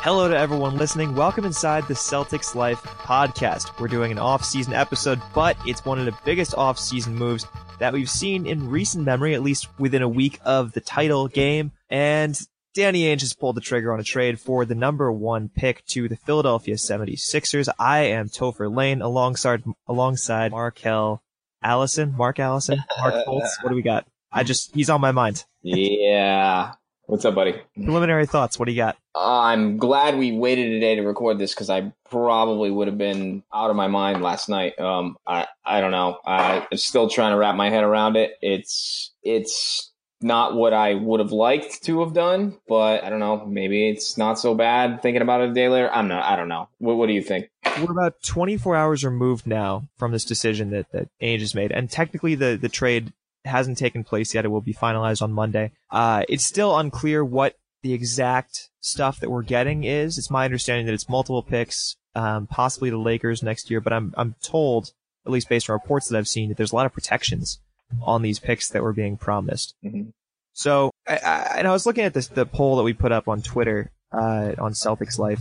Hello to everyone listening. Welcome inside the Celtics Life podcast. We're doing an off-season episode, but it's one of the biggest off-season moves that we've seen in recent memory, at least within a week of the title game. And Danny Ainge has pulled the trigger on a trade for the number one pick to the Philadelphia 76ers. I am Topher Lane alongside, alongside Markell Allison, Mark Allison, Mark Fultz. What do we got? I just, he's on my mind. yeah. What's up, buddy? Preliminary thoughts. What do you got? I'm glad we waited a day to record this because I probably would have been out of my mind last night. Um, I I don't know. I'm still trying to wrap my head around it. It's it's not what I would have liked to have done, but I don't know. Maybe it's not so bad thinking about it a day later. I'm not. I don't know. What What do you think? We're about 24 hours removed now from this decision that that Ainge has made, and technically the the trade hasn't taken place yet. It will be finalized on Monday. Uh, it's still unclear what the exact stuff that we're getting is. It's my understanding that it's multiple picks, um, possibly the Lakers next year, but I'm, I'm told, at least based on reports that I've seen, that there's a lot of protections on these picks that were being promised. Mm-hmm. So, I, I, and I was looking at this, the poll that we put up on Twitter, uh, on Celtics Life,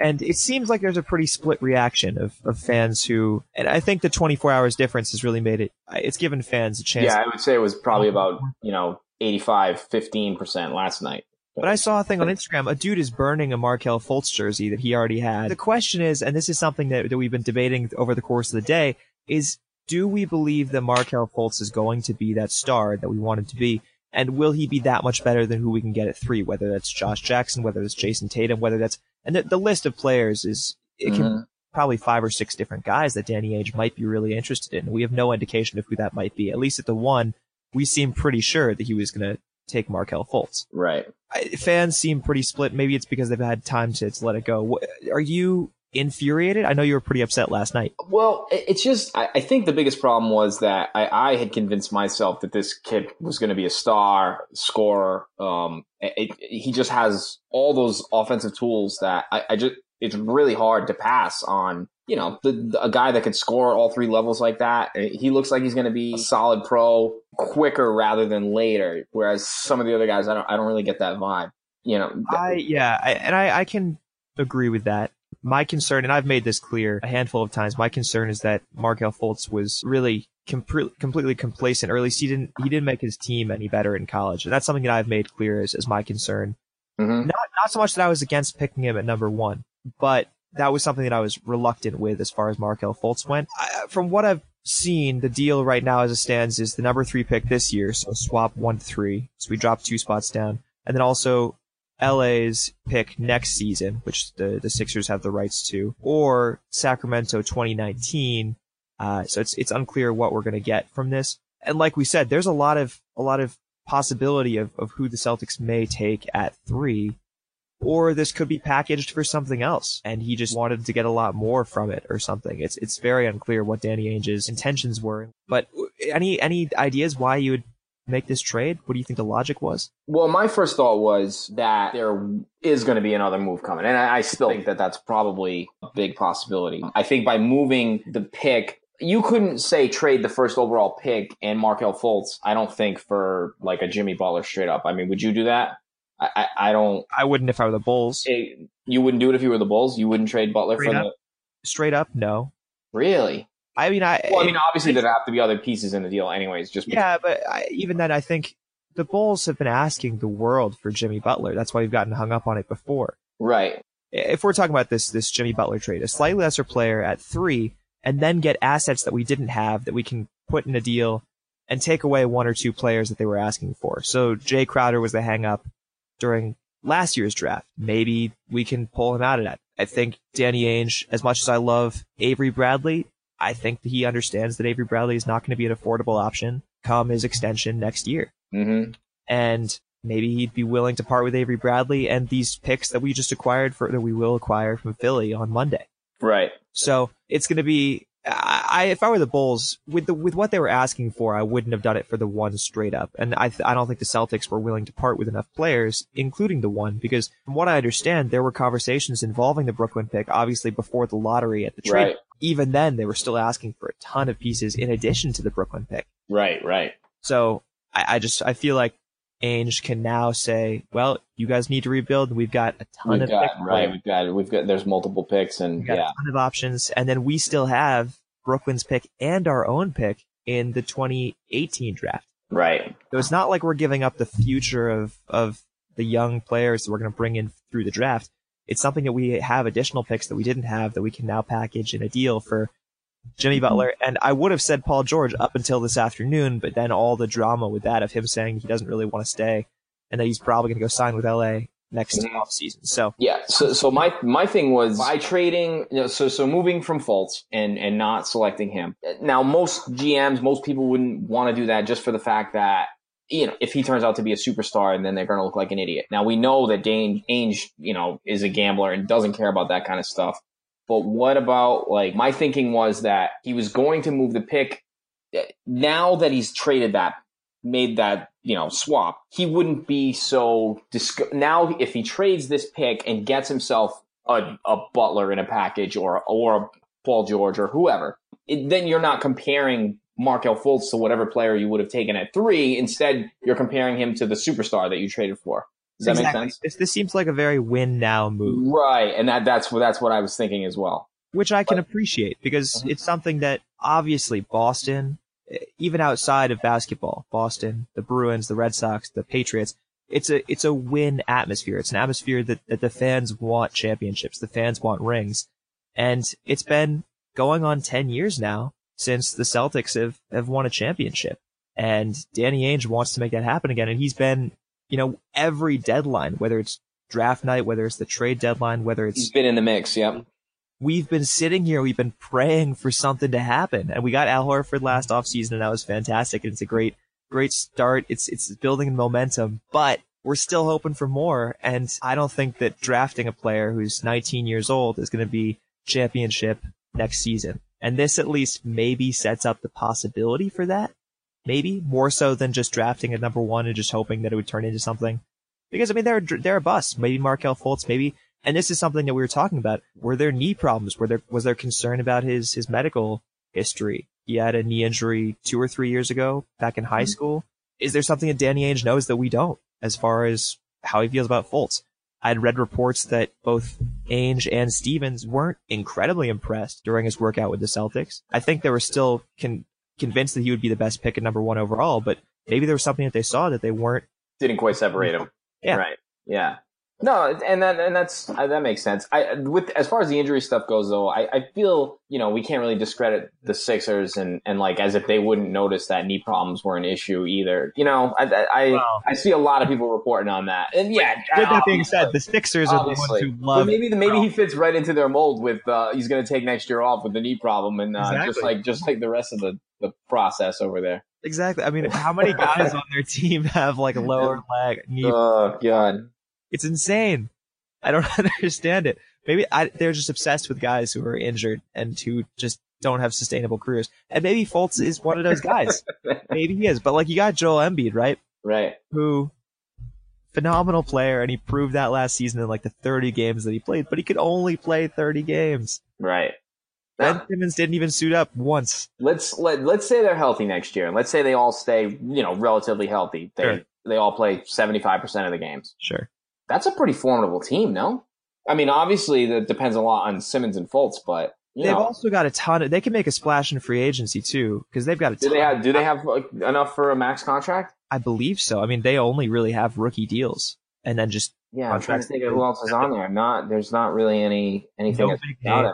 and it seems like there's a pretty split reaction of, of fans who, and I think the 24 hours difference has really made it, it's given fans a chance. Yeah, I would say it was probably about, you know, 85, 15% last night. But I saw a thing on Instagram. A dude is burning a Markelle Fultz jersey that he already had. The question is, and this is something that, that we've been debating over the course of the day, is do we believe that Markelle Fultz is going to be that star that we want him to be? And will he be that much better than who we can get at three? Whether that's Josh Jackson, whether it's Jayson Tatum, whether that's and the, the list of players is it can Mhm. probably five or six different guys that Danny Ainge might be really interested in. We have no indication of who that might be. At least at the one, we seem pretty sure that he was going to take Markelle Fultz. Right. I, fans seem pretty split. Maybe it's because they've had time to, to let it go. Are you infuriated? I know you were pretty upset last night. Well, it's just, I, I think the biggest problem was that I, I had convinced myself that this kid was going to be a star scorer. Um, it, it- he just has all those offensive tools that I, I just, it's really hard to pass on. You know, the, the- a guy that could score all three levels like that. eh, He looks like he's going to be a solid pro quicker rather than later. Whereas some of the other guys, I don't, I don't really get that vibe. You know, I yeah, I, and I, I can agree with that. My concern, and I've made this clear a handful of times, my concern is that Markelle Fultz was really com- completely complacent, or at least he didn't he didn't make his team any better in college, and that's something that I've made clear as, as my concern. Mhm. Not not so much that I was against picking him at number one, but that was something that I was reluctant with as far as Markelle Fultz went. I, from what I've seen, the deal right now as it stands is the number three pick this year, so swap one to three, so we drop two spots down, and then also LA's pick next season, which the, the Sixers have the rights to, or Sacramento 2019. Uh, so it's, it's unclear what we're going to get from this. And like we said, there's a lot of, a lot of possibility of, of who the Celtics may take at three, or this could be packaged for something else. And he just wanted to get a lot more from it or something. It's, it's very unclear what Danny Ainge's intentions were. But any, any ideas why you would make this trade? What do you think the logic was? Well, my first thought was that there is going to be another move coming, and I, I still think that that's probably a big possibility. I think by moving the pick, you couldn't say trade the first overall pick and Markelle Fultz. I don't think for like a Jimmy Butler straight up. I mean, would you do that? I, I, I don't. I wouldn't if I were the Bulls. It, you wouldn't do it if you were the Bulls. You wouldn't trade Butler Straight for up? the Straight up, no. really. I mean, I. Well, I mean, obviously there'd have to be other pieces in the deal, anyways. Just yeah, but I, even then, I think the Bulls have been asking the world for Jimmy Butler. That's why we've gotten hung up on it before. right. If we're talking about this this Jimmy Butler trade, a slightly lesser player at three, and then get assets that we didn't have that we can put in a deal and take away one or two players that they were asking for. So Jay Crowder was the hang up during last year's draft. Maybe we can pull him out of that. I think Danny Ainge, as much as I love Avery Bradley, I think he understands that Avery Bradley is not going to be an affordable option come his extension next year. Mm-hmm. And maybe he'd be willing to part with Avery Bradley and these picks that we just acquired for that we will acquire from Philly on Monday. Right. So it's going to be. I, if I were the Bulls, with the with what they were asking for, I wouldn't have done it for the one straight up. And I th- I don't think the Celtics were willing to part with enough players, including the one, because from what I understand, there were conversations involving the Brooklyn pick, obviously before the lottery at the trade. Right. Even then, they were still asking for a ton of pieces in addition to the Brooklyn pick. Right. Right. So I, I just I feel like Ainge can now say, well, you guys need to rebuild. We've got a ton We've of got, right. We've got we've got there's multiple picks and We've got yeah. a ton of options, and then we still have Brooklyn's pick and our own pick in the 2018 draft. Right. So it's not like we're giving up the future of of the young players that we're going to bring in through the draft. It's something that we have additional picks that we didn't have that we can now package in a deal for Jimmy Mm-hmm. Butler. And I would have said Paul George up until this afternoon, but then all the drama with that of him saying he doesn't really want to stay and that he's probably going to go sign with LA next Mhm. off season. So Yeah. So so my my thing was by trading. You know, so so moving from Fultz and and not selecting him. Now most GMs, most people wouldn't want to do that just for the fact that. You know, if he turns out to be a superstar, and then they're going to look like an idiot. Now we know that Dane Ainge, you know, is a gambler and doesn't care about that kind of stuff. But what about like my thinking was that he was going to move the pick. Now that he's traded that, made that you know swap, he wouldn't be so disc- now if he trades this pick and gets himself a, a Butler in a package or or a Paul George or whoever, it, then you're not comparing Markelle Fultz to whatever player you would have taken at three. Instead, you're comparing him to the superstar that you traded for. Does that Exactly. make sense? This, this seems like a very win now move. Right, and that that's what that's what I was thinking as well. which I can appreciate because Mhm. it's something that obviously Boston, even outside of basketball, Boston, the Bruins, the Red Sox, the Patriots, it's a it's a win atmosphere. It's an atmosphere that, that the fans want championships, the fans want rings, and it's been going on ten years now since the Celtics have have won a championship, and Danny Ainge wants to make that happen again, and he's been, you know, every deadline, whether it's draft night, whether it's the trade deadline, whether it's He's been in the mix. Yep. we've been sitting here, we've been praying for something to happen. And we got Al Horford last offseason and that was fantastic. And it's a great, great start. It's, it's building momentum, but we're still hoping for more. And I don't think that drafting a player who's 19 years old is going to be championship next season. And this at least maybe sets up the possibility for that. Maybe more so than just drafting a number one and just hoping that it would turn into something. Because I mean, they're, they're a bust. Maybe Markelle Fultz, maybe and this is something that we were talking about. Were there knee problems? Were there was there concern about his his medical history? He had a knee injury two or three years ago, back in high mm-hmm. school. Is there something that Danny Ainge knows that we don't, as far as how he feels about Fultz? I'd read reports that both Ainge and Stevens weren't incredibly impressed during his workout with the Celtics. I think they were still con- convinced that he would be the best pick at number one overall, but maybe there was something that they saw that they weren't. Didn't quite separate him. Yeah. Right. Yeah. No, and that and that's uh, that makes sense. I with as far as the injury stuff goes, though, I, I feel you know we can't really discredit the Sixers and and like as if they wouldn't notice that knee problems were an issue either. You know, I I Well- I see a lot of people reporting on that, and yeah. With that being said, the Sixers are the ones who But love. maybe the, maybe he fits right into their mold with uh, he's going to take next year off with the knee problem and uh, just like just like the rest of the the process over there. Exactly. I mean, how many guys on their team have like a lower leg knee? Oh god. It's insane. I don't understand it. Maybe I, they're just obsessed with guys who are injured and who just don't have sustainable careers. And maybe Fultz is one of those guys. maybe he is. But like you got Joel Embiid, right? Right. Who phenomenal player and he proved that last season in like the 30 games that he played, but he could only play 30 games. Right. Ben Simmons didn't even suit up once. let's let let's say they're healthy next year, and let's say they all stay, you know, relatively healthy. They Sure. they all play seventy five percent of the games. Sure. That's a pretty formidable team, no? I mean, obviously that depends a lot on Simmons and Fultz, but You They've know, also got a ton of. They can make a splash in free agency too, because they've got a. do Ton, they have do they have like, enough for a max contract? I believe so. I mean, they only really have rookie deals, and then just Yeah, I'm trying to think of who else is on there. Not there's not really any anything No big name.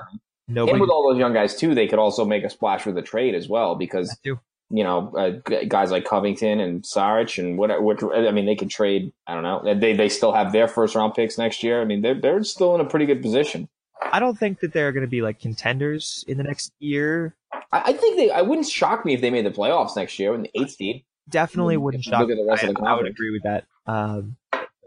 Nobody. And with all those young guys too, they could also make a splash with a trade as well because you know uh, guys like Covington and Saric and whatever. I mean, they could trade. I don't know. They they still have their first round picks next year. I mean, they're they're still in a pretty good position. I don't think that they're going to be like contenders in the next year. I, I think they. I wouldn't shock me if they made the playoffs next year in the eighth seed. Definitely wouldn't shock. Look at the rest I, of the I would agree with that. Um,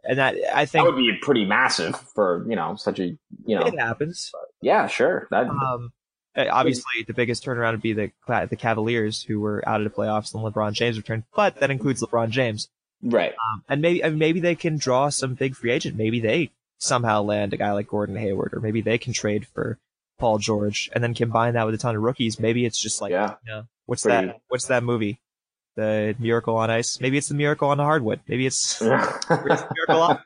and that I That think would be pretty massive for you know such a you know. it happens. Yeah, sure. That Um, uh, obviously, the biggest turnaround would be the the Cavaliers, who were out of the playoffs and LeBron James returned, but that includes LeBron James. right. Um, and maybe and maybe they can draw some big free agent. Maybe they somehow land a guy like Gordon Hayward, or maybe they can trade for Paul George and then combine that with a ton of rookies. Maybe it's just like yeah. you know, what's Pretty- that? What's that movie? The Miracle on Ice. Maybe it's the Miracle on the Hardwood. Maybe it's Miracle on,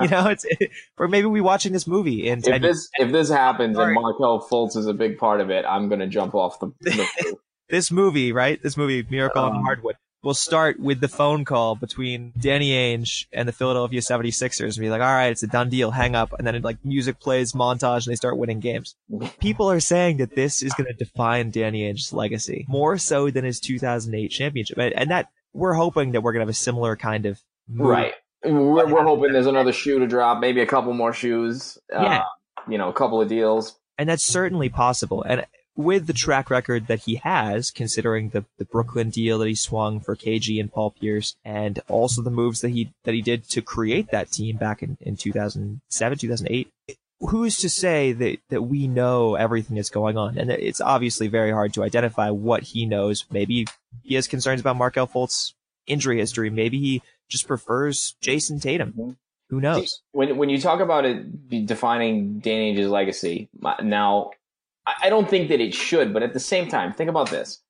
you know, it's or maybe we watching this movie in if this if this happens Sorry. and Markelle Fultz is a big part of it, I'm gonna jump off the. the This movie, right? This movie, Miracle on the Um, Hardwood, will start with the phone call between Danny Ainge and the Philadelphia 76ers and be like, all right, it's a done deal, hang up. And then like music plays, montage, and they start winning games. People are saying that this is going to define Danny Ainge's legacy more so than his 2008 championship. And, and that we're hoping that we're going to have a similar kind of move. right. We're, we're hoping there's another shoe to drop, maybe a couple more shoes. Yeah. Uh, you know, a couple of deals. And that's certainly possible. And with the track record that he has, considering the, the Brooklyn deal that he swung for KG and Paul Pierce, and also the moves that he that he did to create that team back in, in 2007, 2008, who's to say that, that we know everything that's going on? And it's obviously very hard to identify what he knows. Maybe he has concerns about Markelle Fultz's injury history. Maybe he just prefers Jayson Tatum. Mhm. Who knows? When when you talk about it defining Danny Ainge's legacy, now I, I don't think that it should, but at the same time, think about this.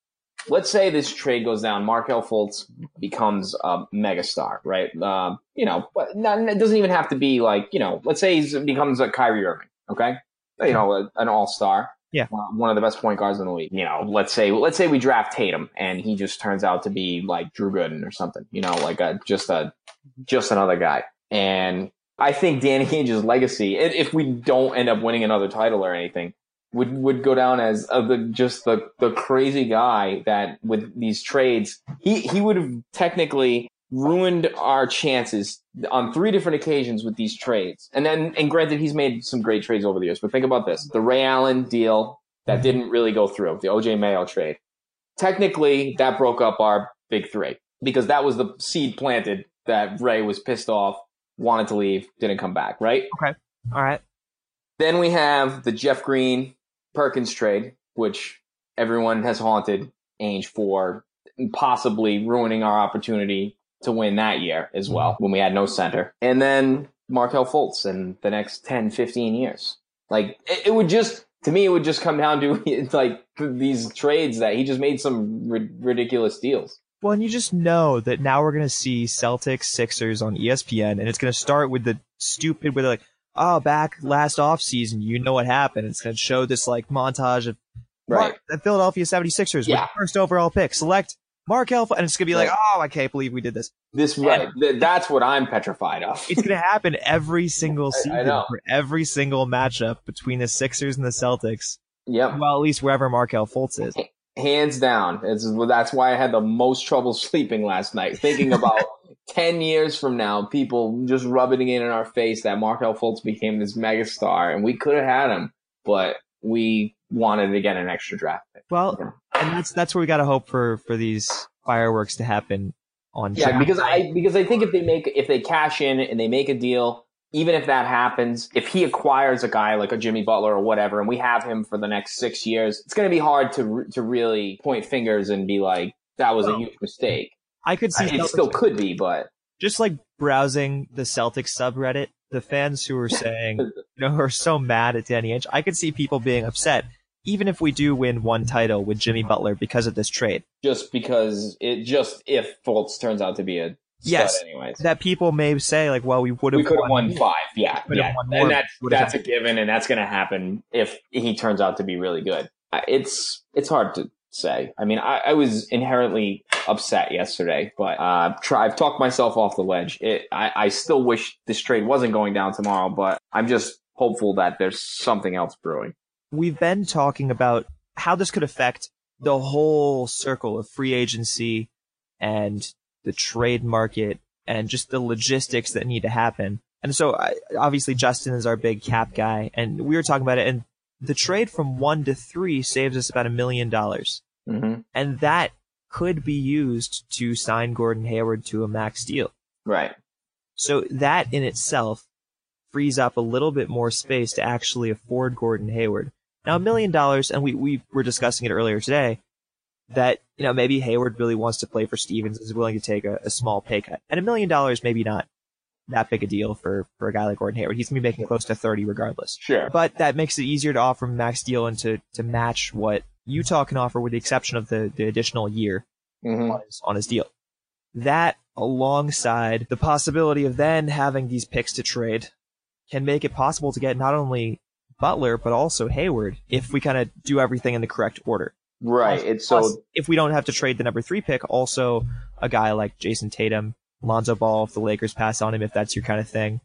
Let's say this trade goes down, Markelle Fultz becomes a megastar, right? Um, you know, but not, it doesn't even have to be like, you know, let's say he becomes a Kyrie Irving, okay? You know, a, an all star. Yeah. Uh, one of the best point guards in the league. You know, let's say let's say we draft Tatum and he just turns out to be like Drew Gooden or something. You know, like a just a just another guy. And I think Danny Ainge's legacy, if we don't end up winning another title or anything, would would go down as uh, the just the the crazy guy that with these trades, he he would have technically ruined our chances on three different occasions with these trades. And then, and granted, he's made some great trades over the years, but think about this: the Ray Allen deal that didn't really go through, the OJ Mayo trade. Technically, that broke up our big three because that was the seed planted that Ray was pissed off, wanted to leave, didn't come back, right? Okay. All right. Then we have the Jeff Green Perkins trade, which everyone has haunted Ainge for possibly ruining our opportunity to win that year as well when we had no center. And then Markelle Fultz in the next 10, 15 years. Like it, it would just, to me, it would just come down to like these trades that he just made some ri- ridiculous deals. Well, and you just know that now we're going to see Celtics Sixers on ESPN, and it's going to start with the stupid, with like, oh, back last off season, you know what happened. It's going to show this like montage of Right. Mark, the Philadelphia 76ers with Yeah. the first overall pick. Select Mark Markelle, and it's going to be like, Right. oh, I can't believe we did this. This, right. Th- that's what I'm petrified of. It's going to happen every single I- I season for every single matchup between the Sixers and the Celtics. yep. Well, at least wherever Markelle Fultz is. hands down. It's, that's why I had the most trouble sleeping last night, thinking about 10 years from now, people just rubbing it in our face that Markelle Fultz became this megastar, and we could have had him, but we wanted to get an extra draft pick. Well, Yeah. and that's that's where we got to hope for for these fireworks to happen on Yeah, draft because. I because I think if they make if they cash in and they make a deal, even if that happens, if he acquires a guy like a Jimmy Butler or whatever, and we have him for the next six years, it's going to be hard to to really point fingers and be like that was a huge mistake. I could see It Celtics- still could be, but just like browsing the Celtics subreddit, the fans who are saying, you know, who are so mad at Danny Ainge, I could see people being upset, even if we do win one title with Jimmy Butler because of this trade. just because it just if Fultz turns out to be a Yes, anyways. that people may say like, well, we would have we could have won five. Yeah, yeah, won and that's that's a given, and that's going to happen if he turns out to be really good. It's it's hard to say. I mean, I, I was inherently upset yesterday, but uh, try, I've talked myself off the ledge. It, I, I still wish this trade wasn't going down tomorrow, but I'm just hopeful that there's something else brewing. we've been talking about how this could affect the whole circle of free agency and the trade market and just the logistics that need to happen. And so obviously Justin is our big cap guy and we were talking about it and the trade from one to three saves us about a million dollars. Mm-hmm. And that could be used to sign Gordon Hayward to a max deal. Right. So that in itself frees up a little bit more space to actually afford Gordon Hayward. Now, a million dollars, and we, we were discussing it earlier today, that, you know, maybe Hayward really wants to play for Stevens, is willing to take a, a small pay cut. And a million dollars, maybe not that big a deal for, for a guy like Gordon Hayward. He's going to be making close to 30 regardless. Sure. But that makes it easier to offer max deal and to, to match what Utah can offer with the exception of the, the additional year hmm on his, on his deal. That alongside the possibility of then having these picks to trade can make it possible to get not only Butler, but also Hayward if we kind of do everything in the correct order. Right. Plus- It's so plus, if we don't have to trade the number three pick, also a guy like Jayson Tatum, Lonzo Ball, if the Lakers pass on him, if that's your kind of thing,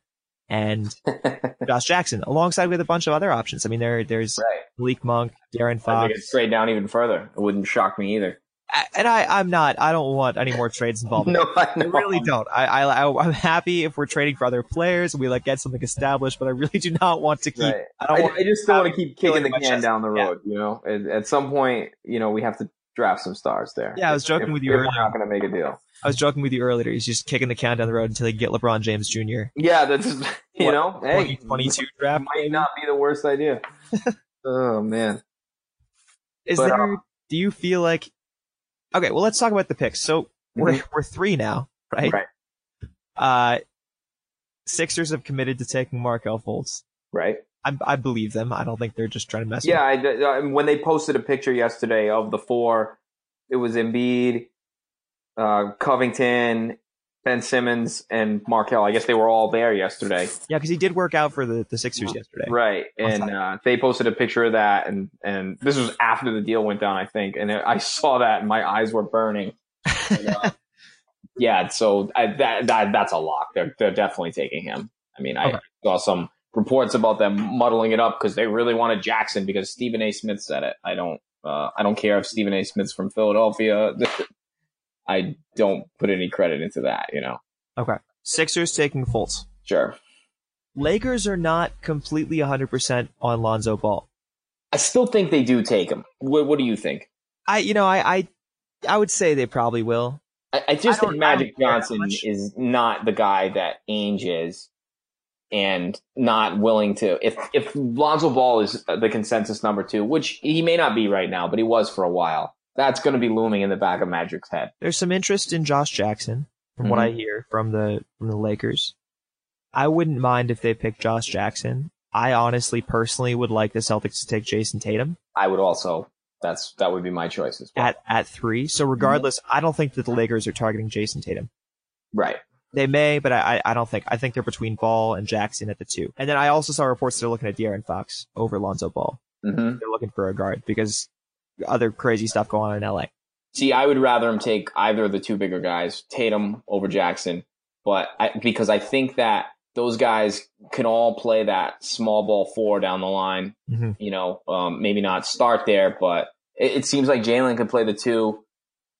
and Josh Jackson, alongside with a bunch of other options. I mean, there there's right. Malik Monk, De'Aaron I Fox, it's straight down even further. It wouldn't shock me either. I- and I I'm not. I don't want any more trades involved. No, I I really don't. I, I, I'm happy if we're trading for other players. We like get something established, but I really do not want to keep. Right. I I, don't want. I just don't want to keep kicking the can down the Yeah. road. You know, at, at some point, you know, we have to draft some stars there. Yeah, I was joking If- with you if We're earlier. not going to make a deal. I was joking with you earlier. He's just kicking the can down the road until they get LeBron James Jr. Yeah, that's you What, know, hey, 2022 draft. might not be the worst idea. oh man, Is but, there? uh, do you feel like? Okay, well, let's talk about the picks. So we're Mhm. we're three now, right? Right. Uh, Sixers have committed to taking Markelle Fultz. right? I, I believe them. I don't think they're just trying to mess. Yeah, I, I- when they posted a picture yesterday of the four, it was Embiid, uh, Covington, Ben Simmons, and Markelle. I guess they were all there yesterday. yeah, because he did work out for the the Sixers yesterday. Right, and uh, they posted a picture of that, and and this was after the deal went down, I think, and I saw that, and my eyes were burning. And, uh, yeah, so I, that that that's a lock. They're they're definitely taking him. I mean, I Okay. saw some reports about them muddling it up because they really wanted Jackson because Stephen A. Smith said it. I don't uh, I don't care if Stephen A. Smith's from Philadelphia. I don't put any credit into that. You know, Okay. Sixers taking Fultz. sure. Lakers are not completely 100% on Lonzo Ball. I still think they do take him. What, what do you think? I, you know, I, I, I would say they probably will. I, I just I think Magic Johnson is not the guy that Ainge is, and not willing to. If if Lonzo Ball is the consensus number two, which he may not be right now, but he was for a while, that's going to be looming in the back of Magic's head. There's some interest in Josh Jackson, from what Mhm. I hear from the from the Lakers. I wouldn't mind if they picked Josh Jackson. I honestly, personally, would like the Celtics to take Jayson Tatum I would also. That's that would be my choice as well. at at three. So regardless, I don't think that the Lakers are targeting Jayson Tatum. right. They may, but I, I don't think. I think they're between Ball and Jackson at the two. And then I also saw reports they're looking at De'Aaron Fox over Lonzo Ball. hmm They're looking for a guard because other crazy stuff going on in LA. See, I would rather him take either of the two bigger guys, Tatum over Jackson, but I, because I think that those guys can all play that small ball four down the line. Mhm. You know, um, maybe not start there, but it, it seems like Jaylen could play the two.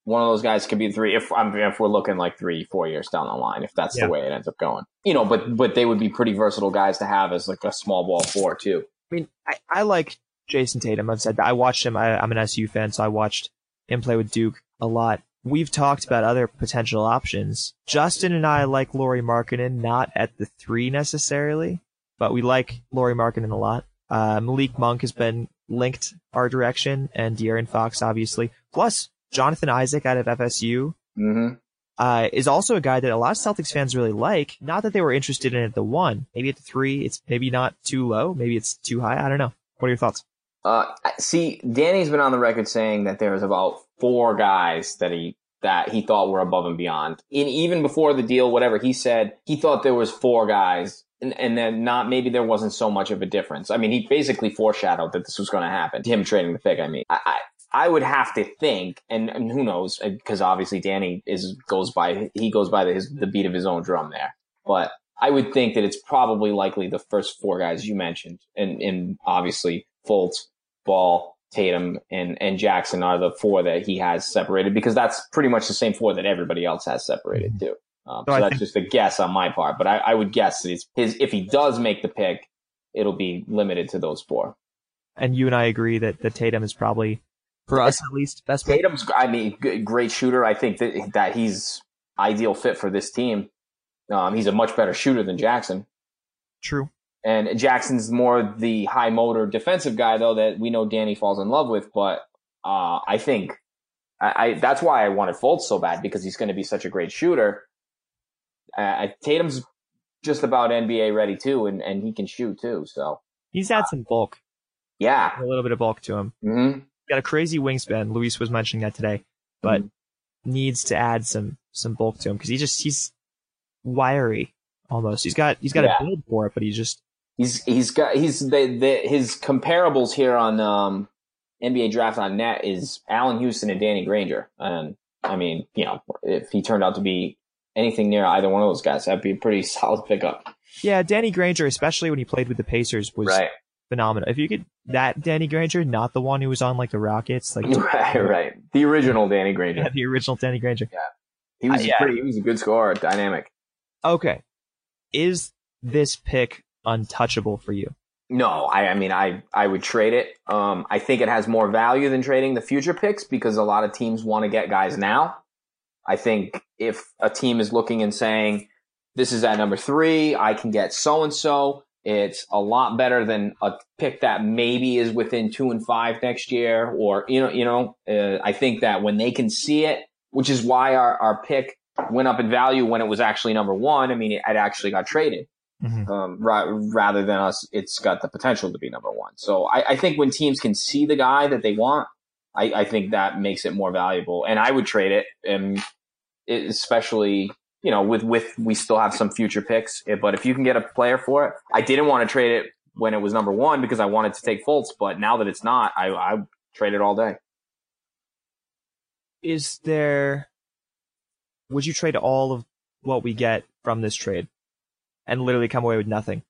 One of those guys could be three if I'm if we're looking like three, four years down the line, if that's Yeah. the way it ends up going. You know, but but they would be pretty versatile guys to have as like a small ball four too. I mean, I, I like Jayson Tatum. I've said that. I watched him. I, I'm an SU fan, so I watched him play with Duke a lot. We've talked about other potential options. Justin and I like Lauri Markkanen, not at the three necessarily, but we like Lauri Markkanen a lot. Uh, Malik Monk has been linked our direction, and De'Aaron Fox, obviously. Plus, Jonathan Isaac out of FSU Mm-hmm. uh, is also a guy that a lot of Celtics fans really like. Not that they were interested in at the one, maybe at the three. It's maybe not too low, maybe it's too high. I don't know. What are your thoughts? Uh, see, Danny's been on the record saying that there's about four guys that he that he thought were above and beyond. And even before the deal, whatever he said, he thought there was four guys and, and then not maybe there wasn't so much of a difference. I mean, he basically foreshadowed that this was going to happen. Him trading the pick. I mean, I, I, would have to think, and, and who knows, because obviously Danny is goes by he goes by the, his, the beat of his own drum there. But I would think that it's probably likely the first four guys you mentioned, and, and obviously Fultz, Ball, Tatum, and and Jackson are the four that he has separated because that's pretty much the same four that everybody else has separated too. Um, so, so that's think- just a guess on my part, but I, I would guess that it's his. If he does make the pick, it'll be limited to those four. And you and I agree that the Tatum is probably for us at least best. Tatum's, I mean, great shooter. I think that that he's ideal fit for this team. Um, he's a much better shooter than Jackson. True. And Jackson's more the high motor defensive guy, though, that we know Danny falls in love with. But uh, I think I, I, that's why I wanted Fultz so bad because he's going to be such a great shooter. Uh, Tatum's just about NBA ready too, and, and he can shoot too. So he's had some bulk. Yeah, a little bit of bulk to him. Mm-hmm. Got a crazy wingspan. Luis was mentioning that today, but mm-hmm. needs to add some some bulk to him because he just he's wiry almost. He's got he's got yeah. a build for it, but he's just he's he's got he's the, the his comparables here on um, NBA Draft on net is Allan Houston and Danny Granger, and I mean, you know, if he turned out to be anything near either one of those guys, that'd be a pretty solid pickup. Yeah, Danny Granger, especially when he played with the Pacers, was right. phenomenal. If you could that Danny Granger, not the one who was on like the Rockets, like right, right, the original Danny Granger, yeah, the original Danny Granger. Yeah, he was uh, yeah. pretty. He was a good scorer, dynamic. Okay, is this pick untouchable for you? No, I, I mean, I, I would trade it. Um, I think it has more value than trading the future picks because a lot of teams want to get guys now. I think if a team is looking and saying, this is at number three, I can get so and so. It's a lot better than a pick that maybe is within two and five next year, or you know, you know. Uh, I think that when they can see it, which is why our our pick went up in value when it was actually number one. I mean, it, it actually got traded. Mm-hmm. Um, ra- rather than us, it's got the potential to be number one. So I, I think when teams can see the guy that they want, I, I think that makes it more valuable. And I would trade it, and it, especially you know with with we still have some future picks. But if you can get a player for it, I didn't want to trade it when it was number one because I wanted to take Fultz. But now that it's not, I I trade it all day. Is there? Would you trade all of what we get from this trade, and literally come away with nothing?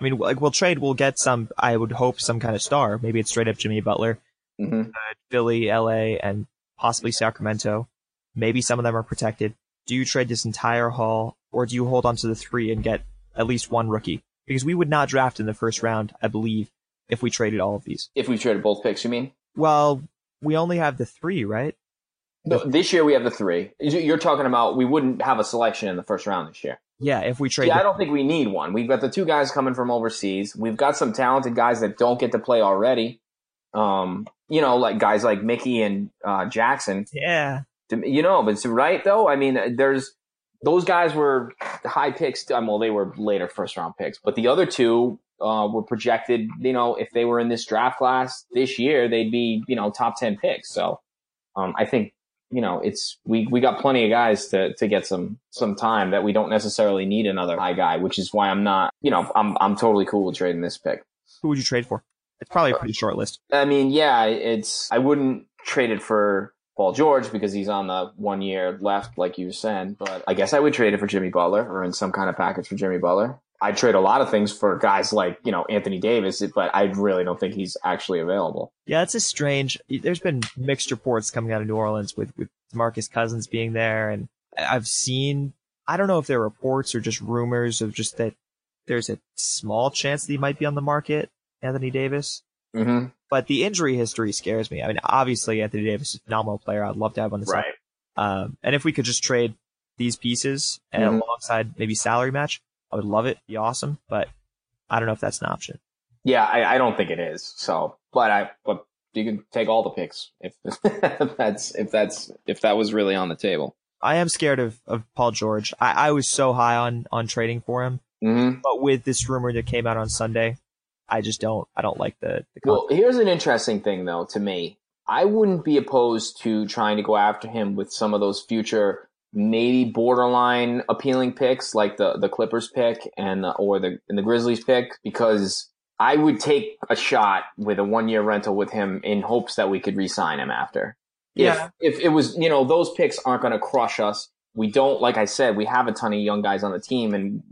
I mean, like we'll trade, we'll get some. I would hope some kind of star. Maybe it's straight up Jimmy Butler mm-hmm. uh, Philly, LA, and possibly Sacramento. Maybe some of them are protected. Do you trade this entire haul, or do you hold on to the three and get at least one rookie? Because we would not draft in the first round, I believe, if we traded all of these. If we traded both picks, you mean? Well, we only have the three, right? No, this year we have the three. You're talking about we wouldn't have a selection in the first round this year. Yeah, if we trade. Yeah, I don't think we need one. We've got the two guys coming from overseas. We've got some talented guys that don't get to play already. Um, you know, like guys like Mickey and uh, Jackson. Yeah. You know, but it's right though. I mean, there's those guys were high picks. Well, they were later first round picks, but the other two uh, were projected. You know, if they were in this draft class this year, they'd be you know top ten picks. So, um, I think you know it's we we got plenty of guys to to get some some time that we don't necessarily need another high guy, which is why I'm not. You know, I'm I'm totally cool with trading this pick. Who would you trade for? It's probably a pretty short list. I mean, yeah, it's. I wouldn't trade it for Paul George because he's on the one year left, like you said. But I guess I would trade it for Jimmy Butler or in some kind of package for Jimmy Butler. I'd trade a lot of things for guys like, you know, Anthony Davis, but I really don't think he's actually available. Yeah, it's a strange. There's been mixed reports coming out of New Orleans with, with Marcus Cousins being there. And I've seen, I don't know if they're reports or just rumors of just that there's a small chance that he might be on the market. Anthony Davis. Mm-hmm. But the injury history scares me. I mean, obviously Anthony Davis is a phenomenal player. I'd love to have on the right. side. Um, and if we could just trade these pieces and mm-hmm. alongside maybe salary match, I would love it. Be awesome. But I don't know if that's an option. Yeah, I, I don't think it is. So, but I, but you can take all the picks if, if that's if that's if that was really on the table. I am scared of, of Paul George. I, I was so high on on trading for him, mm-hmm. but with this rumor that came out on Sunday, I just don't I don't like the. the well, here's an interesting thing though to me. I wouldn't be opposed to trying to go after him with some of those future maybe borderline appealing picks like the the Clippers pick and the, or the and the Grizzlies pick because I would take a shot with a one year rental with him in hopes that we could re-sign him after. Yeah. If if it was you know those picks aren't going to crush us. We don't like I said we have a ton of young guys on the team and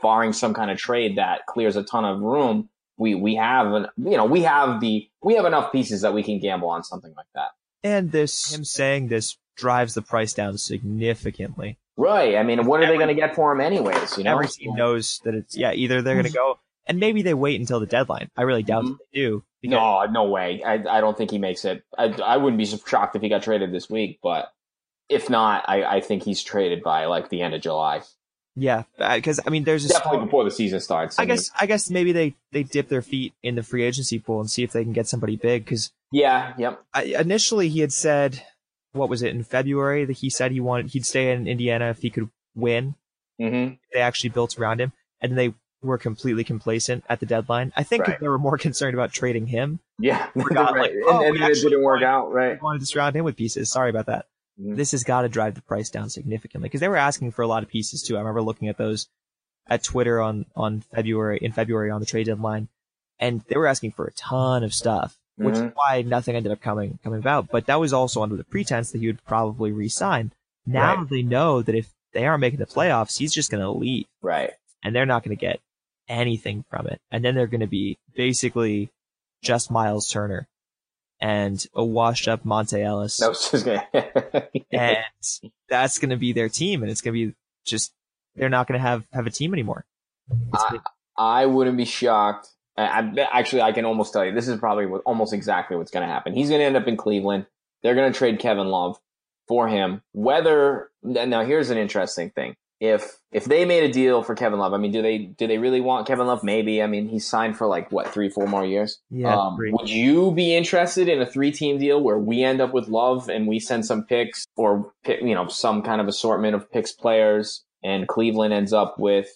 barring some kind of trade that clears a ton of room. We we have an you know we have the we have enough pieces that we can gamble on something like that. And this him saying this drives the price down significantly. Right. I mean, what are they going to get for him anyways? You know, Every team knows that it's yeah, either they're going to go and maybe they wait until the deadline. I really doubt Mhm. that they do. because- No, no way. I, I don't think he makes it. I, I wouldn't be shocked if he got traded this week, but if not, I, I think he's traded by like the end of July. Yeah, because I mean, there's a Definitely before the season starts. I mean, guess I guess maybe they they dip their feet in the free agency pool and see if they can get somebody big. Because Yeah. Yep. initially he had said, what was it in February that he said he wanted he'd stay in Indiana if he could win. hmm They actually built around him, and they were completely complacent at the deadline. I think Right. they were more concerned about trading him. Yeah. Forgot, right. like, oh, and and it didn't work out. Right. Wanted to surround him with pieces. Sorry about that. Mhm. This has got to drive the price down significantly because they were asking for a lot of pieces too. I remember looking at those at Twitter on on February in February on the trade deadline, and they were asking for a ton of stuff, which is Mhm. why nothing ended up coming coming about. But that was also under the pretense that he would probably resign. Now Right. they know that if they aren't making the playoffs, he's just going to leave, Right. and they're not going to get anything from it. And then they're going to be basically just Miles Turner and a washed up Monta Ellis was just gonna. and that's going to be their team, and it's going to be just they're not going to have have a team anymore. I, I wouldn't be shocked. I, I, actually, I can almost tell you this is probably what, almost exactly what's going to happen. He's going to end up in Cleveland. They're going to trade Kevin Love for him. Whether now, here's an interesting thing. If if they made a deal for Kevin Love, I mean, do they do they really want Kevin Love? Maybe. I mean, he's signed for like what three, four more years. yeah, Um, would you be interested in a three-team deal where we end up with Love and we send some picks, or you know, some kind of assortment of picks players, and Cleveland ends up with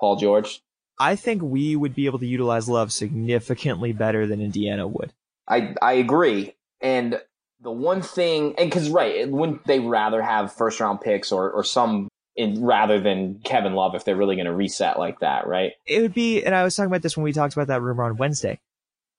Paul George? I think we would be able to utilize Love significantly better than Indiana would. I I agree. And the one thing, and because right, wouldn't they rather have first-round picks or or some in rather than Kevin Love if they're really going to reset like that, right? It would be, and I was talking about this when we talked about that rumor on Wednesday.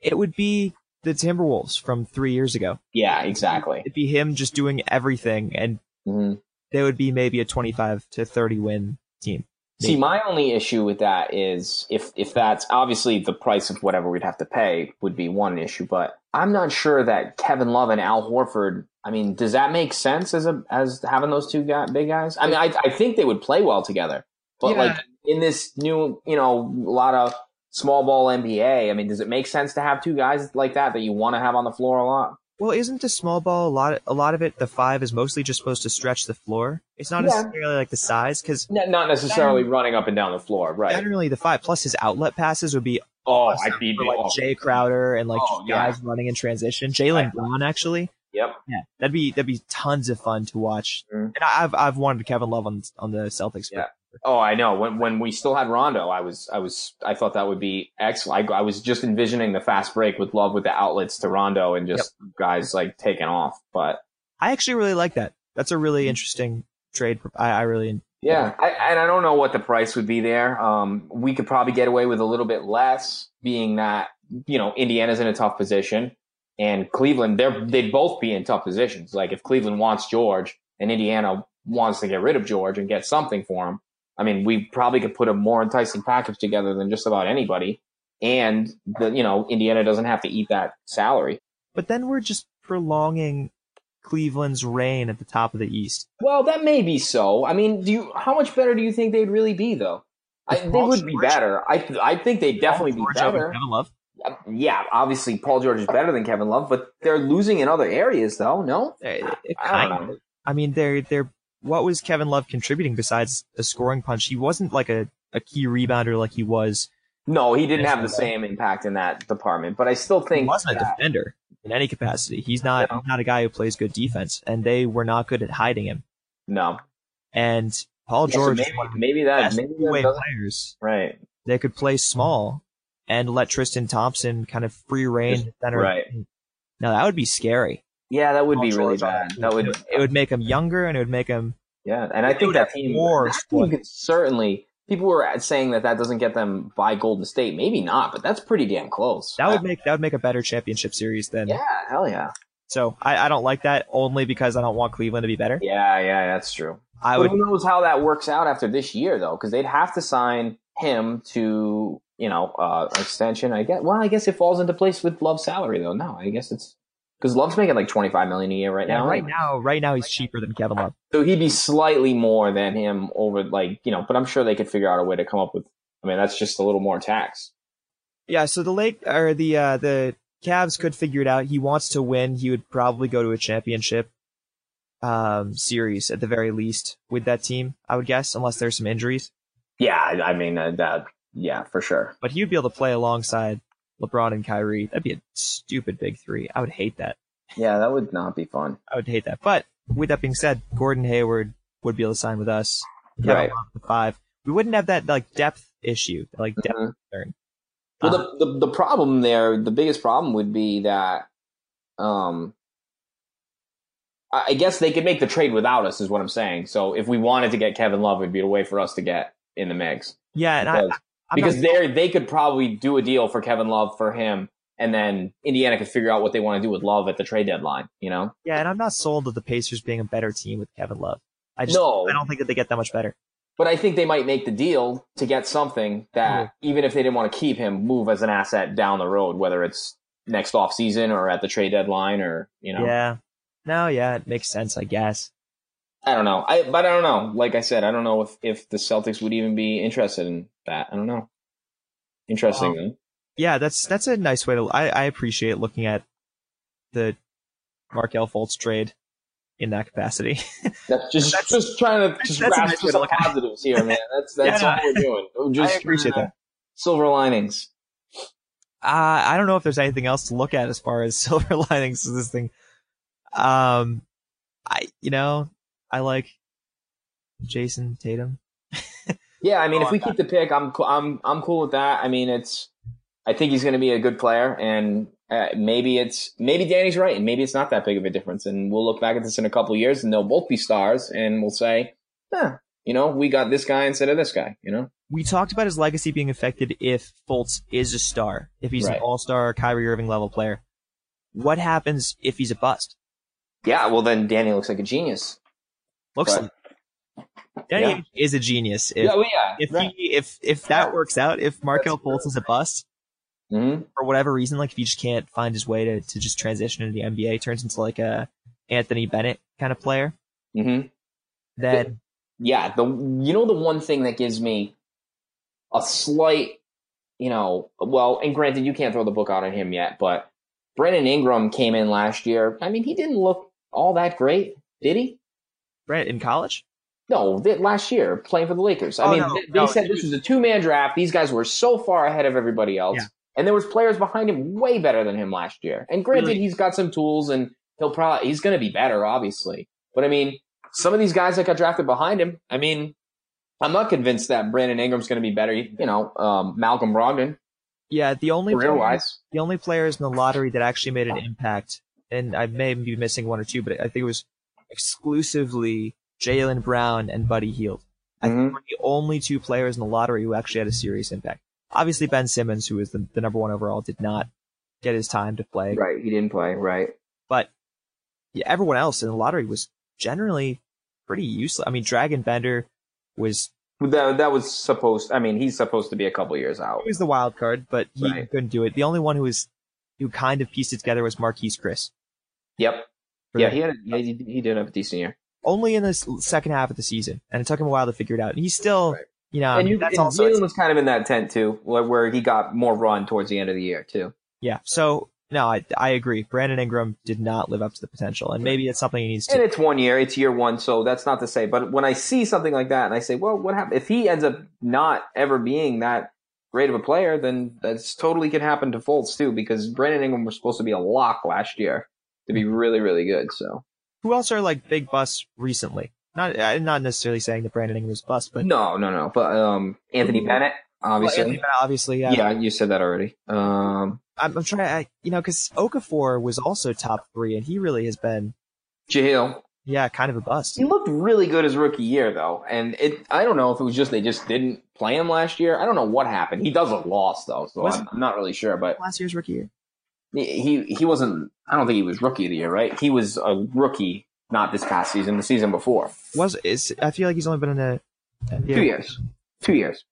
It would be the Timberwolves from three years ago. Yeah, exactly. It'd be him just doing everything, and hmm they would be maybe a twenty-five to thirty win team. See, my only issue with that is if if that's obviously the price of whatever we'd have to pay would be one issue, but I'm not sure that Kevin Love and Al Horford. I mean, does that make sense as a as having those two guy, big guys? I mean, I I think they would play well together, but Yeah. like in this new, you know, a lot of small ball NBA. I mean, does it make sense to have two guys like that that you want to have on the floor a lot? Well, isn't the small ball a lot? A lot of it, the five is mostly just supposed to stretch the floor. It's not Yeah. necessarily like the size, because N- Not necessarily running up and down the floor, right? generally the five plus his outlet passes would be Oh, I'd be for like oh, Jay Crowder and like Oh, just yeah. guys running in transition. Jaylen. Brown actually, Yep. yeah, that'd be that'd be tons of fun to watch. Mhm. And I- I've I've wanted Kevin Love on on the Celtics. Yeah. Oh, I know. When when we still had Rondo, I was I was I thought that would be excellent. I, I was just envisioning the fast break with Love with the outlets to Rondo and just guys like taking off. But I actually really like that. That's a really interesting trade. I, I really yeah, I, and I don't know what the price would be there. Um, we could probably get away with a little bit less, being that you know Indiana's in a tough position, and Cleveland they're they'd both be in tough positions. Like if Cleveland wants George and Indiana wants to get rid of George and get something for him, I mean, we probably could put a more enticing package together than just about anybody. And the you know Indiana doesn't have to eat that salary. But then we're just prolonging Cleveland's reign at the top of the East. Well, that may be so. I mean, do you? How much better do you think they'd really be, though? I, they would be better. I I think they'd definitely be George better. Kevin Love. Yeah, obviously Paul George is better than Kevin Love, but they're losing in other areas, though. No, It- it I kind of- I mean, they're they're what was Kevin Love contributing besides a scoring punch? He wasn't like a, a key rebounder like he was. No, he didn't have the same impact in that department, but I still He think wasn't a defender in any capacity. He's not No. not a guy who plays good defense, and they were not good at hiding him. no. And Paul Yeah, George, is maybe, one of the maybe that maybe that players. right. They could play small and let Tristan Thompson kind of free reign center. right. Now that would be scary. Yeah, that would be Paul really George on bad. That would, It would make him younger, and it would make him. yeah. And I think that team, more that team could certainly. People were saying that that doesn't get them by Golden State. Maybe not, but that's pretty damn close. That would make that would make a better championship series than. Yeah, hell yeah. So I, I don't like that only because I don't want Cleveland to be better. Yeah, yeah, that's true. I but would. who knows how that works out after this year, though? Because they'd have to sign him to, you know, uh, extension. I guess. Well, I guess it falls into place with Love's salary, though. No, I guess it's because Love's making like twenty five million a year right Yeah, now. right now, right now he's cheaper than Kevin Love. so he'd be slightly more than him over, like you know. But I'm sure they could figure out a way to come up with. I mean, that's just a little more tax. Yeah, so the Lake or the uh, the Cavs could figure it out. He wants to win. He would probably go to a championship um, series at the very least with that team. I would guess, unless there's some injuries. Yeah, I mean uh, that. Yeah, for sure. But he would be able to play alongside LeBron and Kyrie. That'd be a stupid big three. I would hate that. Yeah, that would not be fun. I would hate that. But with that being said, Gordon Hayward would be able to sign with us. Kevin Right. At five. We wouldn't have that like depth issue, like depth Mhm. concern. Well, the, the the problem there, the biggest problem would be that, um, I guess they could make the trade without us, is what I'm saying. So if we wanted to get Kevin Love, it'd be a way for us to get in the mix yeah, and I, because, I'm because they they could probably do a deal for Kevin Love for him, and then Indiana could figure out what they want to do with Love at the trade deadline. You know? yeah, and I'm not sold of the Pacers being a better team with Kevin Love. I just No. I don't think that they get that much better. But I think they might make the deal to get something that, even if they didn't want to keep him, move as an asset down the road, whether it's next off season or at the trade deadline or you know. Yeah. No, yeah, it makes sense, I guess. I don't know. I but I don't know. Like I said, I don't know if if the Celtics would even be interested in that. I don't know. Interesting. Though. Yeah, that's that's a nice way to. I I appreciate looking at the Markelle Fultz trade in that capacity. That's just That's- just trying to just grasp nice for way to some positives here, man. That's that's Yeah. all we're doing. Just I appreciate that. Silver linings. Uh, I don't know if there's anything else to look at as far as silver linings to this thing. Um, I you know I like Jayson Tatum. Yeah, I mean, Oh, if we keep the pick, I'm co- I'm I'm cool with that. I mean, it's I think he's going to be a good player, and uh, maybe it's maybe Danny's right, and maybe it's not that big of a difference, and we'll look back at this in a couple of years, and they'll both be stars, and we'll say, huh, you know, we got this guy instead of this guy, you know. We talked about his legacy being affected if Fultz is a star, if he's Right. an all-star Kyrie Irving level player. What happens if he's a bust? Yeah, well then Danny looks like a genius. Looks But- like Danny Yeah. Is a genius. If yeah, well, yeah. if right. he if if that works out, if Markelle Fultz is a bust hmm for whatever reason, like if he just can't find his way to, to just transition into the NBA, turns into like a Anthony Bennett kind of player, hmm then yeah, the you know the one thing that gives me a slight, you know, well, and granted you can't throw the book out on him yet, but Brandon Ingram came in last year. I mean, he didn't look all that great, did he? Brett in college, No, last year playing for the Lakers. I Oh, mean, no, they, they no, said this was a two man draft. These guys were so far ahead of everybody else, Yeah. and there was players behind him way better than him last year. And granted, Really? he's got some tools, and he'll probably he's going to be better, obviously. But I mean, some of these guys that got drafted behind him, I mean, I'm not convinced that Brandon Ingram's going to be better. You know, um, Malcolm Brogdon, yeah, the only player- the only players in the lottery that actually made an impact, and I may be missing one or two, but I think it was exclusively Jaylen Brown and Buddy Hield. I think Mhm. we're the only two players in the lottery who actually had a serious impact. Obviously, Ben Simmons, who was the, the number one overall, did not get his time to play. Right, he didn't play. Right. But yeah, everyone else in the lottery was generally pretty useless. I mean, Dragan Bender was That that was supposed. I mean, he's supposed to be a couple years out. he was the wild card, but he Right. couldn't do it. The only one who was who kind of pieced it together was Marquese Chriss. Yep. Yeah, he had. A, he, he did have a decent year. only in the second half of the season, and it took him a while to figure it out. And he's still, Right. you know, and you, that's and also Jaylen was kind of in that tent too, where, where he got more run towards the end of the year too. yeah. So no, I I agree. Brandon Ingram did not live up to the potential, and maybe it's something he needs And to. it's one year, it's year one, so that's not to say. But when I see something like that, and I say, well, what happened if he ends up not ever being that great of a player? Then that's totally can happen to Fultz too, because Brandon Ingram was supposed to be a lock last year to be really, really good. So Who else are like big busts recently? Not I'm not necessarily saying that Brandon Ingram was bust, but no, no, no. But um, Anthony Bennett, obviously. Well, obviously, yeah. Yeah, you said that already. Um, I'm, I'm trying to, I, you know, because Okafor was also top three, and he really has been, Jahlil. yeah, kind of a bust. He looked really good his rookie year, though, and it. I don't know if it was just they just didn't play him last year. I don't know what happened. He does look lost though, so I'm, I'm not really sure. But Last year's rookie year. he he wasn't. I don't think he was rookie of the year, right? He was a rookie, not this past season, the season before. Was is I feel like he's only been in a NBA. Uh, Two years. Two years.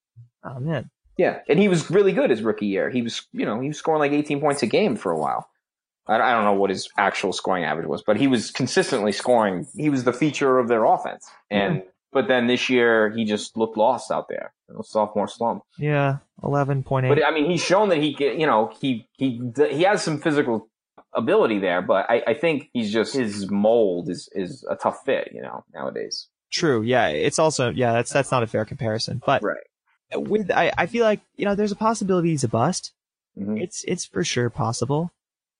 Oh man, Yeah, and he was really good his rookie year. He was, you know, he was scoring like 18 points a game for a while. I, I don't know what his actual scoring average was, but he was consistently scoring. He was the feature of their offense. And but then this year he just looked lost out there. Sophomore slump. yeah, eleven point eight. But I mean, he's shown that he can, you know, he he he has some physical ability there, but I, I think he's just his mold is is a tough fit, you know, nowadays. True. Yeah, it's also yeah. That's that's not a fair comparison. But Right. with I, I feel like you know there's a possibility he's a bust. Mhm. It's it's for sure possible.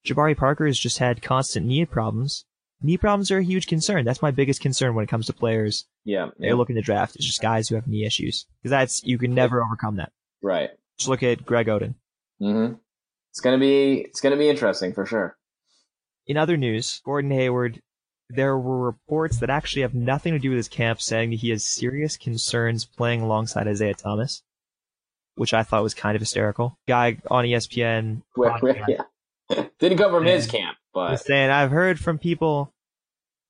Jabari Parker has just had constant knee problems. Knee problems are a huge concern. That's my biggest concern when it comes to players Yeah, yeah, they're looking to draft. It's just guys who have knee issues because that's you can never overcome that. right. Just look at Greg Oden. hmm It's gonna be it's gonna be interesting for sure. In other news, Gordon Hayward, there were reports that actually have nothing to do with his camp saying that he has serious concerns playing alongside Isaiah Thomas, which I thought was kind of hysterical. Guy on ESPN Where- where- yeah. Didn't come from his camp, was but saying, I've heard from people,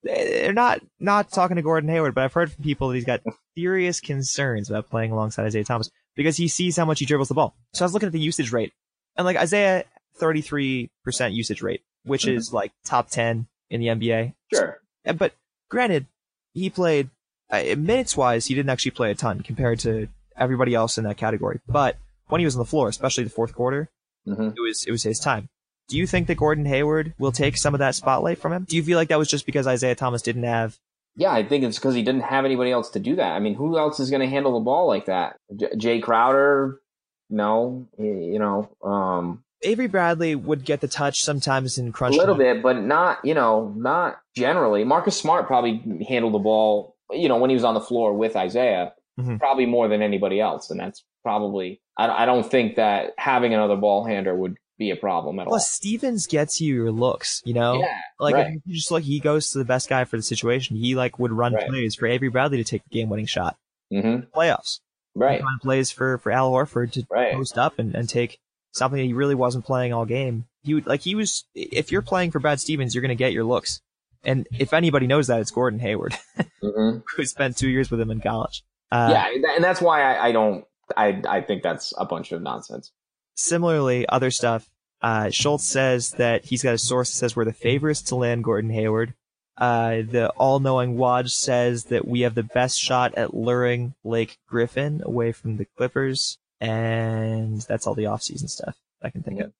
they're not, not talking to Gordon Hayward, but I've heard from people that he's got serious concerns about playing alongside Isaiah Thomas because he sees how much he dribbles the ball. So I was looking at the usage rate and like Isaiah, 33% usage rate, which Mhm. is like top 10 in the NBA. sure. But granted, he played uh, minutes wise, he didn't actually play a ton compared to everybody else in that category. But when he was on the floor, especially the fourth quarter, hmm it was it was his time. Do you think that Gordon Hayward will take some of that spotlight from him? Do you feel like that was just because Isaiah Thomas didn't have? Yeah, I think it's because he didn't have anybody else to do that. I mean, who else is going to handle the ball like that? J- Jae Crowder? No, you know, um, Avery Bradley would get the touch sometimes in crunch. a little time. bit, but not, you know, not generally. Marcus Smart probably handled the ball, you know, when he was on the floor with Isaiah, Mhm. probably more than anybody else, and that's probably. I, I don't think that having another ball handler would be a problem at all. Plus, Stevens gets you your looks. You know. Yeah, like right. if you just look, he goes to the best guy for the situation. He like would run Right. plays for Avery Bradley to take the game-winning shot. hmm Playoffs, Right, run plays for for Al Horford to right. post up and, and take something that he really wasn't playing all game. He would like he was. If you're playing for Brad Stevens, you're going to get your looks. And if anybody knows that, it's Gordon Hayward, hmm who spent two years with him in college. Uh, yeah, and that's why I, I don't. I I think that's a bunch of nonsense. Similarly, other stuff. Uh, Schultz says that he's got a source that says we're the favorites to land Gordon Hayward. Uh, the all-knowing Woj says that we have the best shot at luring Blake Griffin away from the Clippers, and that's all the off-season stuff I can think of.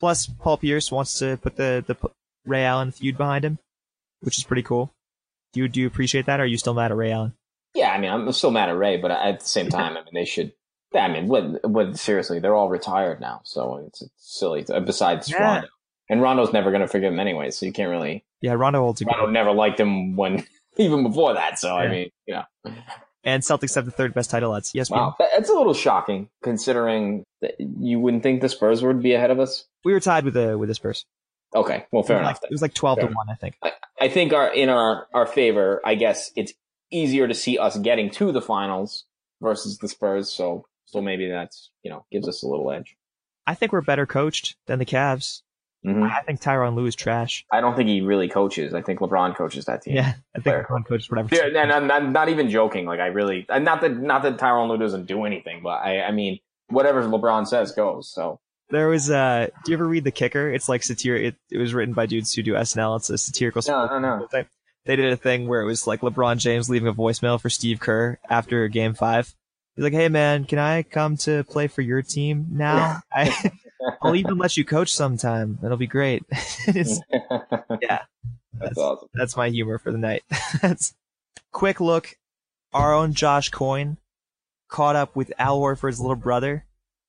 Plus, Paul Pierce wants to put the the Ray Allen feud behind him, which is pretty cool. Do you do you appreciate that, or are you still mad at Ray Allen? Yeah, I mean, I'm still mad at Ray, but at the same time, I mean, they should. I mean, what, what, seriously, they're all retired now, so it's, it's silly. Besides Yeah. Rondo, and Rondo's never going to forgive him anyway, so you can't really. Yeah, Rondo holds Rondo never liked him when even before that, so I mean, you know, and Celtics have the third best title odds. Yes, wow, that- that's a little shocking considering that you wouldn't think the Spurs would be ahead of us. we were tied with the with the Spurs. Okay, well, fair it enough. Like, it was like twelve Fair to one, I think. I think our in our our favor, I guess it's easier to see us getting to the finals versus the Spurs. So so maybe that's you know gives us a little edge. I think we're better coached than the Cavs. Hmm I think Tyronn Lue is trash. I don't think he really coaches. I think LeBron coaches that team. Yeah, I think. LeBron coaches whatever. Yeah, and I'm not, not even joking. Like I really, and not that not that Tyronn Lue doesn't do anything, but I, I mean, whatever LeBron says goes. So There was uh do you ever read The Kicker? It's like satire it, it was written by dudes who do SNL. It's a satirical no, no, no. thing. They did a thing where it was like LeBron James leaving a voicemail for Steve Kerr after game five. He's like, Hey man, can I come to play for your team now? I I'll even let you coach sometime. That'll be great. It's- yeah. That's awesome. that's my humor for the night. that's quick look. Our own Josh Coyne caught up with Al Horford's little brother,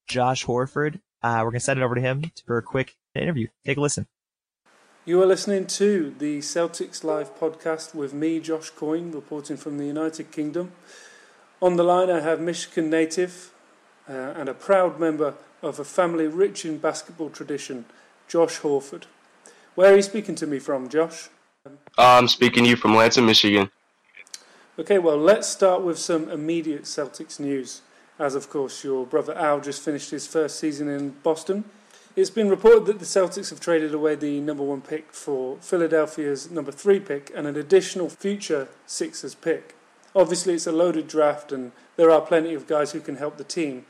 Josh Horford. Uh, we're gonna send it over to him for a quick interview. Take a listen. You are listening to the Celtics Life podcast with me, Josh Coyne, reporting from the United Kingdom. On the line, I have Michigan native uh, and a proud member of a family rich in basketball tradition, Josh Horford. Where are you speaking to me from, Josh? I'm speaking to you from Lansing, Michigan. Okay, well, let's start with some immediate Celtics news, as of course your brother Al just finished his first season in Boston. It's been reported that the Celtics have traded away the number one pick for Philadelphia's number three pick and an additional future Sixers pick. Obviously, it's a loaded draft, and there are plenty of guys who can help the team.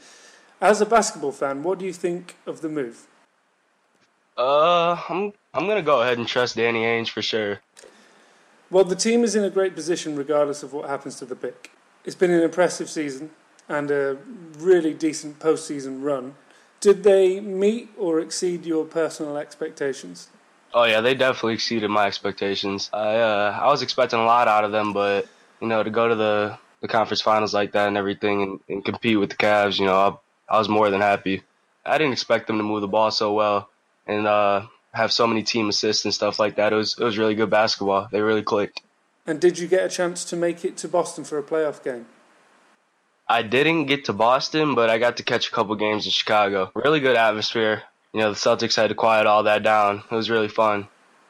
As a basketball fan, what do you think of the move? Uh, I'm I'm gonna go ahead and trust Danny Ainge for sure. Well, the team is in a great position regardless of what happens to the pick. It's been an impressive season and a really decent postseason run. Did they meet or exceed your personal expectations? Oh yeah, they definitely exceeded my expectations. I uh, I was expecting a lot out of them, but you know, to go to the the conference finals like that and everything, and, and compete with the Cavs, you know, I, was more than happy. I didn't expect them to move the ball so well and uh, have so many team assists and stuff like that. It was it was really good basketball. They really clicked. And did you get a chance to make it to Boston for a playoff game? I didn't get to Boston, but I got to catch a couple games in Chicago. Really good atmosphere. You know, the Celtics had to quiet all that down. It was really fun.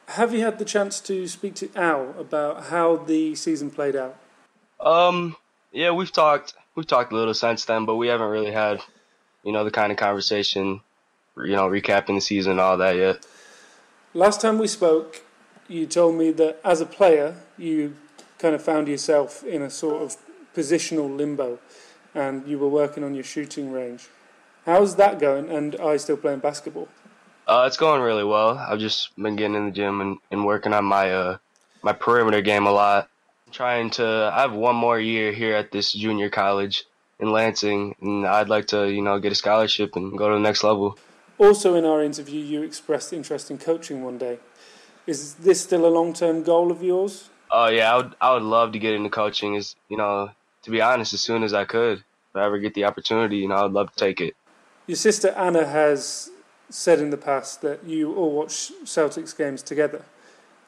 Have you had the chance to speak to Al about how the season played out? Um, yeah, we've talked we've talked a little since then, but we haven't really had, you know, the kind of conversation, you know, recapping the season and all that yet. Last time we spoke, you told me that as a player, you kind of found yourself in a sort of positional limbo and you were working on your shooting range. How's that going? And are you still playing basketball? Uh, it's going really well. I've just been getting in the gym and, and working on my uh, my perimeter game a lot. I'm trying to. I have one more year here at this junior college in Lansing, and I'd like to, you know, get a scholarship and go to the next level. Also, in our interview, you expressed interest in coaching one day. Is this still a long term goal of yours? Oh yeah, I would. I would love to get into coaching. Is you know, to be honest, as soon as I could, if I ever get the opportunity, you know, I'd love to take it. Your sister Anna has said in the past that you all watch Celtics games together.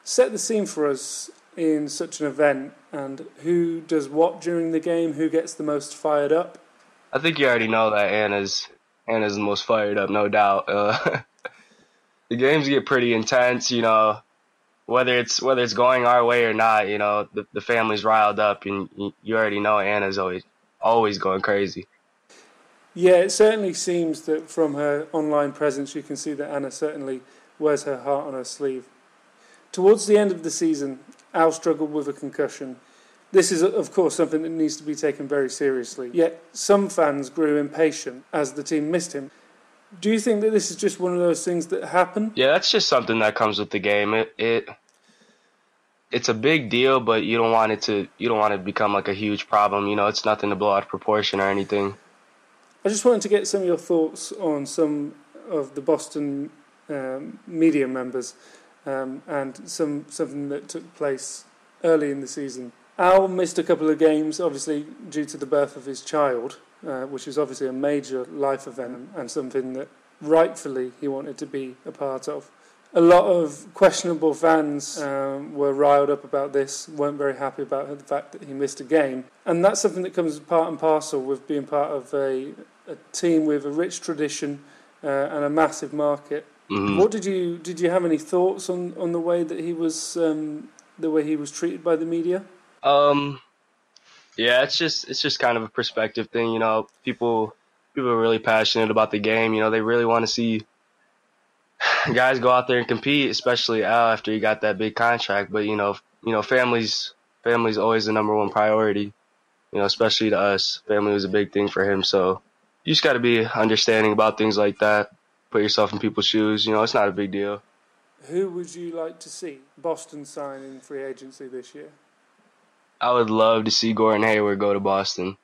Set the scene for us in such an event and who does what during the game, who gets the most fired up? I think you already know that Anna's Anna's the most fired up, no doubt. Uh, the games get pretty intense, you know. Whether it's whether it's going our way or not, you know, the, the family's riled up, and you, you already know Anna's always always going crazy. Yeah, it certainly seems that from her online presence, you can see that Anna certainly wears her heart on her sleeve. Towards the end of the season, Al struggled with a concussion. This is, of course, something that needs to be taken very seriously. Yet some fans grew impatient as the team missed him. Do you think that this is just one of those things that happen? Yeah, that's just something that comes with the game. It it it's a big deal, but you don't want it to you don't want it to become like a huge problem. You know, it's nothing to blow out of proportion or anything. I just wanted to get some of your thoughts on some of the Boston um, media members um, and some something that took place early in the season. Al missed a couple of games, obviously due to the birth of his child, uh, which is obviously a major life event and something that rightfully he wanted to be a part of. A lot of questionable fans um, were riled up about this, weren't very happy about the fact that he missed a game. And that's something that comes part and parcel with being part of a, a team with a rich tradition uh, and a massive market. Mm-hmm. What did you did you have any thoughts on, on the way that he was um, the way he was treated by the media? Um, yeah, it's just it's just kind of a perspective thing, you know. People people are really passionate about the game. You know, they really want to see guys go out there and compete, especially Al after he got that big contract. But you know, you know, families families always the number one priority. You know, especially to us, family was a big thing for him. So you just got to be understanding about things like that. Put yourself in people's shoes. You know, it's not a big deal. Who would you like to see Boston sign in free agency this year? I would love to see Gordon Hayward go to Boston.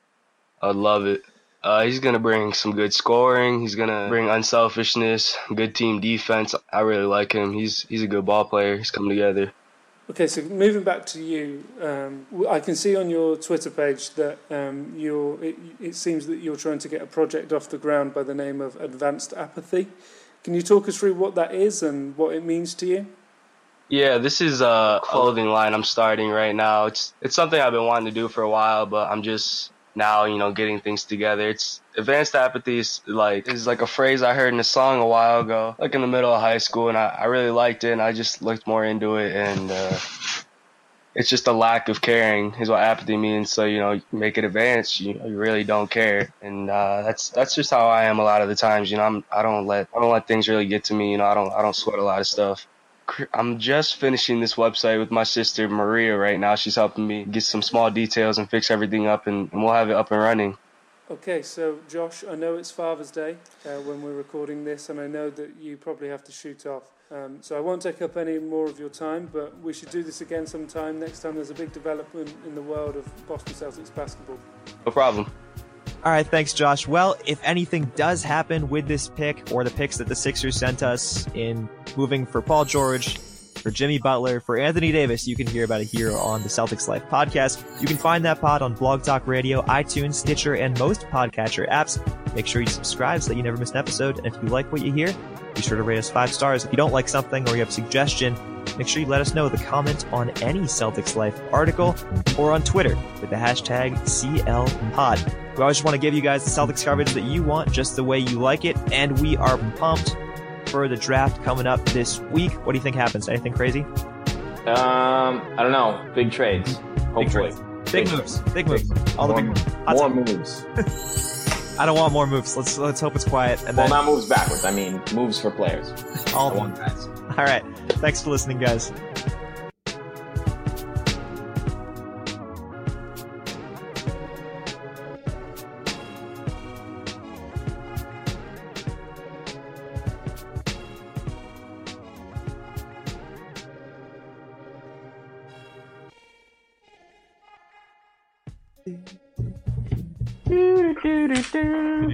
I would love it. Uh, he's gonna bring some good scoring. He's gonna bring unselfishness, good team defense. I really like him. He's he's a good ball player. He's coming together. Okay, so moving back to you, um, I can see on your Twitter page that um, you're. It, it seems that you're trying to get a project off the ground by the name of Advanced Apathy. Can you talk us through what that is and what it means to you? Yeah, this is a clothing line I'm starting right now. It's it's something I've been wanting to do for a while, but I'm just now, you know, getting things together. It's advanced apathy is like is like a phrase I heard in a song a while ago, like in the middle of high school, and I, I really liked it, and I just looked more into it, and uh, it's just a lack of caring is what apathy means. So you know, you make it advanced, you, you really don't care, and uh, that's that's just how I am a lot of the times. You know, I'm I don't let I don't let things really get to me. You know, I don't I don't sweat a lot of stuff. I'm just finishing this website with my sister Maria right now. She's helping me get some small details and fix everything up, and, and we'll have it up and running. Okay, so Josh, I know it's Father's Day uh, when we're recording this, and I know that you probably have to shoot off. Um, so I won't take up any more of your time, but we should do this again sometime next time there's a big development in the world of Boston Celtics basketball. No problem. All right, thanks, Josh. Well, if anything does happen with this pick or the picks that the Sixers sent us in moving for Paul George, for Jimmy Butler, for Anthony Davis, you can hear about it here on the Celtics Life podcast. You can find that pod on Blog Talk Radio, iTunes, Stitcher, and most podcatcher apps. Make sure you subscribe so that you never miss an episode. And if you like what you hear, be sure to rate us five stars. If you don't like something or you have a suggestion, make sure you let us know a comment on any Celtics Life article or on Twitter with the hashtag CLPod. We always just want to give you guys the Celtics coverage that you want, just the way you like it, and we are pumped for the draft coming up this week. What do you think happens? Anything crazy? Um, I don't know. Big trades. Hopefully. Big, trades. big, big moves. Big moves. All more, the big more moves. I don't want more moves. Let's let's hope it's quiet. And well, then, not moves backwards. I mean moves for players. All want guys. All right. Thanks for listening, guys.